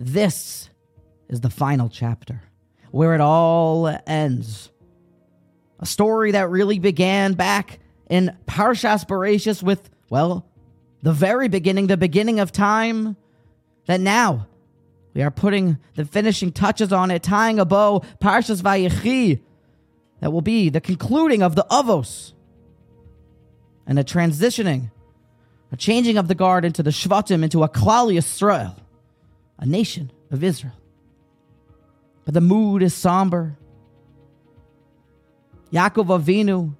this is the final chapter, where it all ends. A story that really began back in Parshas Bereshis with, well, the very beginning, the beginning of time, that now we are putting the finishing touches on it, tying a bow, Parshas Vayechi, that will be the concluding of the Avos, and a transitioning, a changing of the guard into the Shvatim, into a Klal Yisrael, a nation of Israel. But the mood is somber. Yaakov Avinu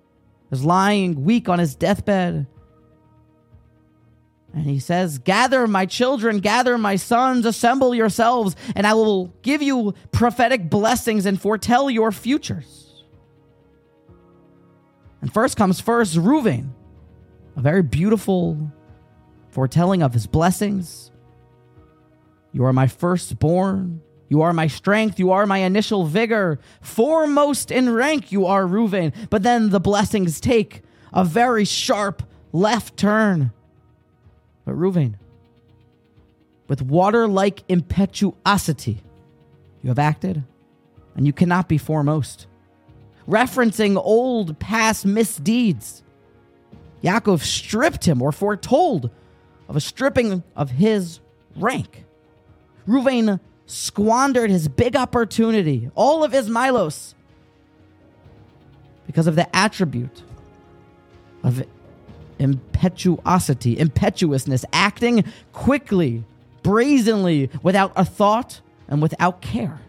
is lying weak on his deathbed. And he says, Gather my children, gather my sons, assemble yourselves, and I will give you prophetic blessings and foretell your futures. And first comes first Reuven, a very beautiful foretelling of his blessings. You are my firstborn. You are my strength. You are my initial vigor. Foremost in rank, you are Reuven. But then the blessings take a very sharp left turn. But Reuven, with water like impetuosity, you have acted, and you cannot be foremost. Referencing old past misdeeds, Yaakov stripped him or foretold of a stripping of his rank. Reuven squandered his big opportunity, all of his Milos, because of the attribute of impetuosity, impetuousness, acting quickly, brazenly, without a thought and without care.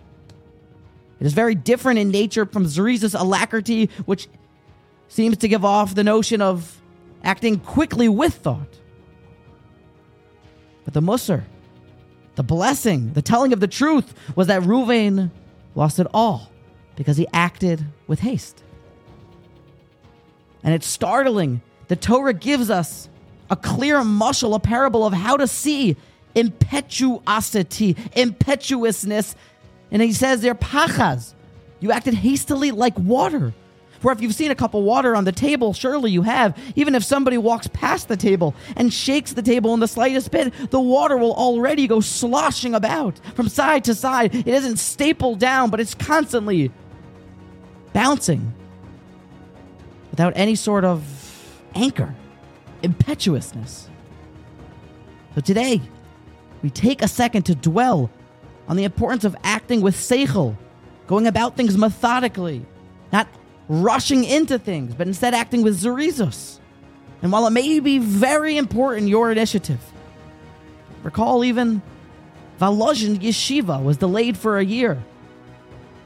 It is very different in nature from Zerizus alacrity, which seems to give off the notion of acting quickly with thought. But the Musar, the blessing, the telling of the truth was that Reuven lost it all because he acted with haste. And it's startling. The Torah gives us a clear mushal, a parable of how to see impetuosity, impetuousness. And he says they're pachas, you acted hastily like water. For if you've seen a cup of water on the table, surely you have. Even if somebody walks past the table and shakes the table in the slightest bit, the water will already go sloshing about from side to side. It isn't stapled down, but it's constantly bouncing without any sort of anchor, impetuousness. So today, we take a second to dwell on the importance of acting with seichel, going about things methodically, not rushing into things, but instead acting with Zerizus. And while it may be very important, your initiative, recall even Volozhin Yeshiva was delayed for a year.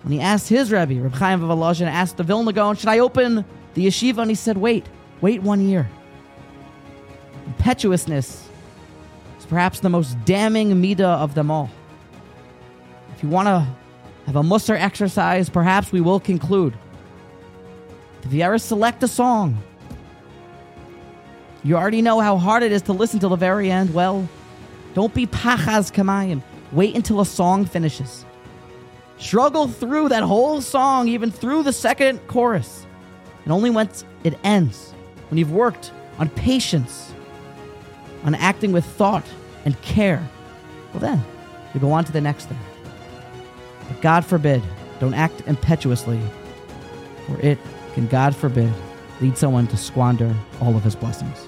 When he asked his Rebbe, Reb Chaim Volozhin, asked the Vilna Gaon, should I open the yeshiva? And he said, wait, wait one year. Impetuousness is perhaps the most damning midah of them all. If you want to have a Musar exercise, perhaps we will conclude if you ever select a song, you already know how hard it is to listen till the very end. Well, don't be pachas kamayim. Wait until a song finishes. Struggle through that whole song, even through the second chorus. And only once it ends, when you've worked on patience, on acting with thought and care, well, then you go on to the next thing. But God forbid, don't act impetuously, or it can, God forbid, lead someone to squander all of his blessings.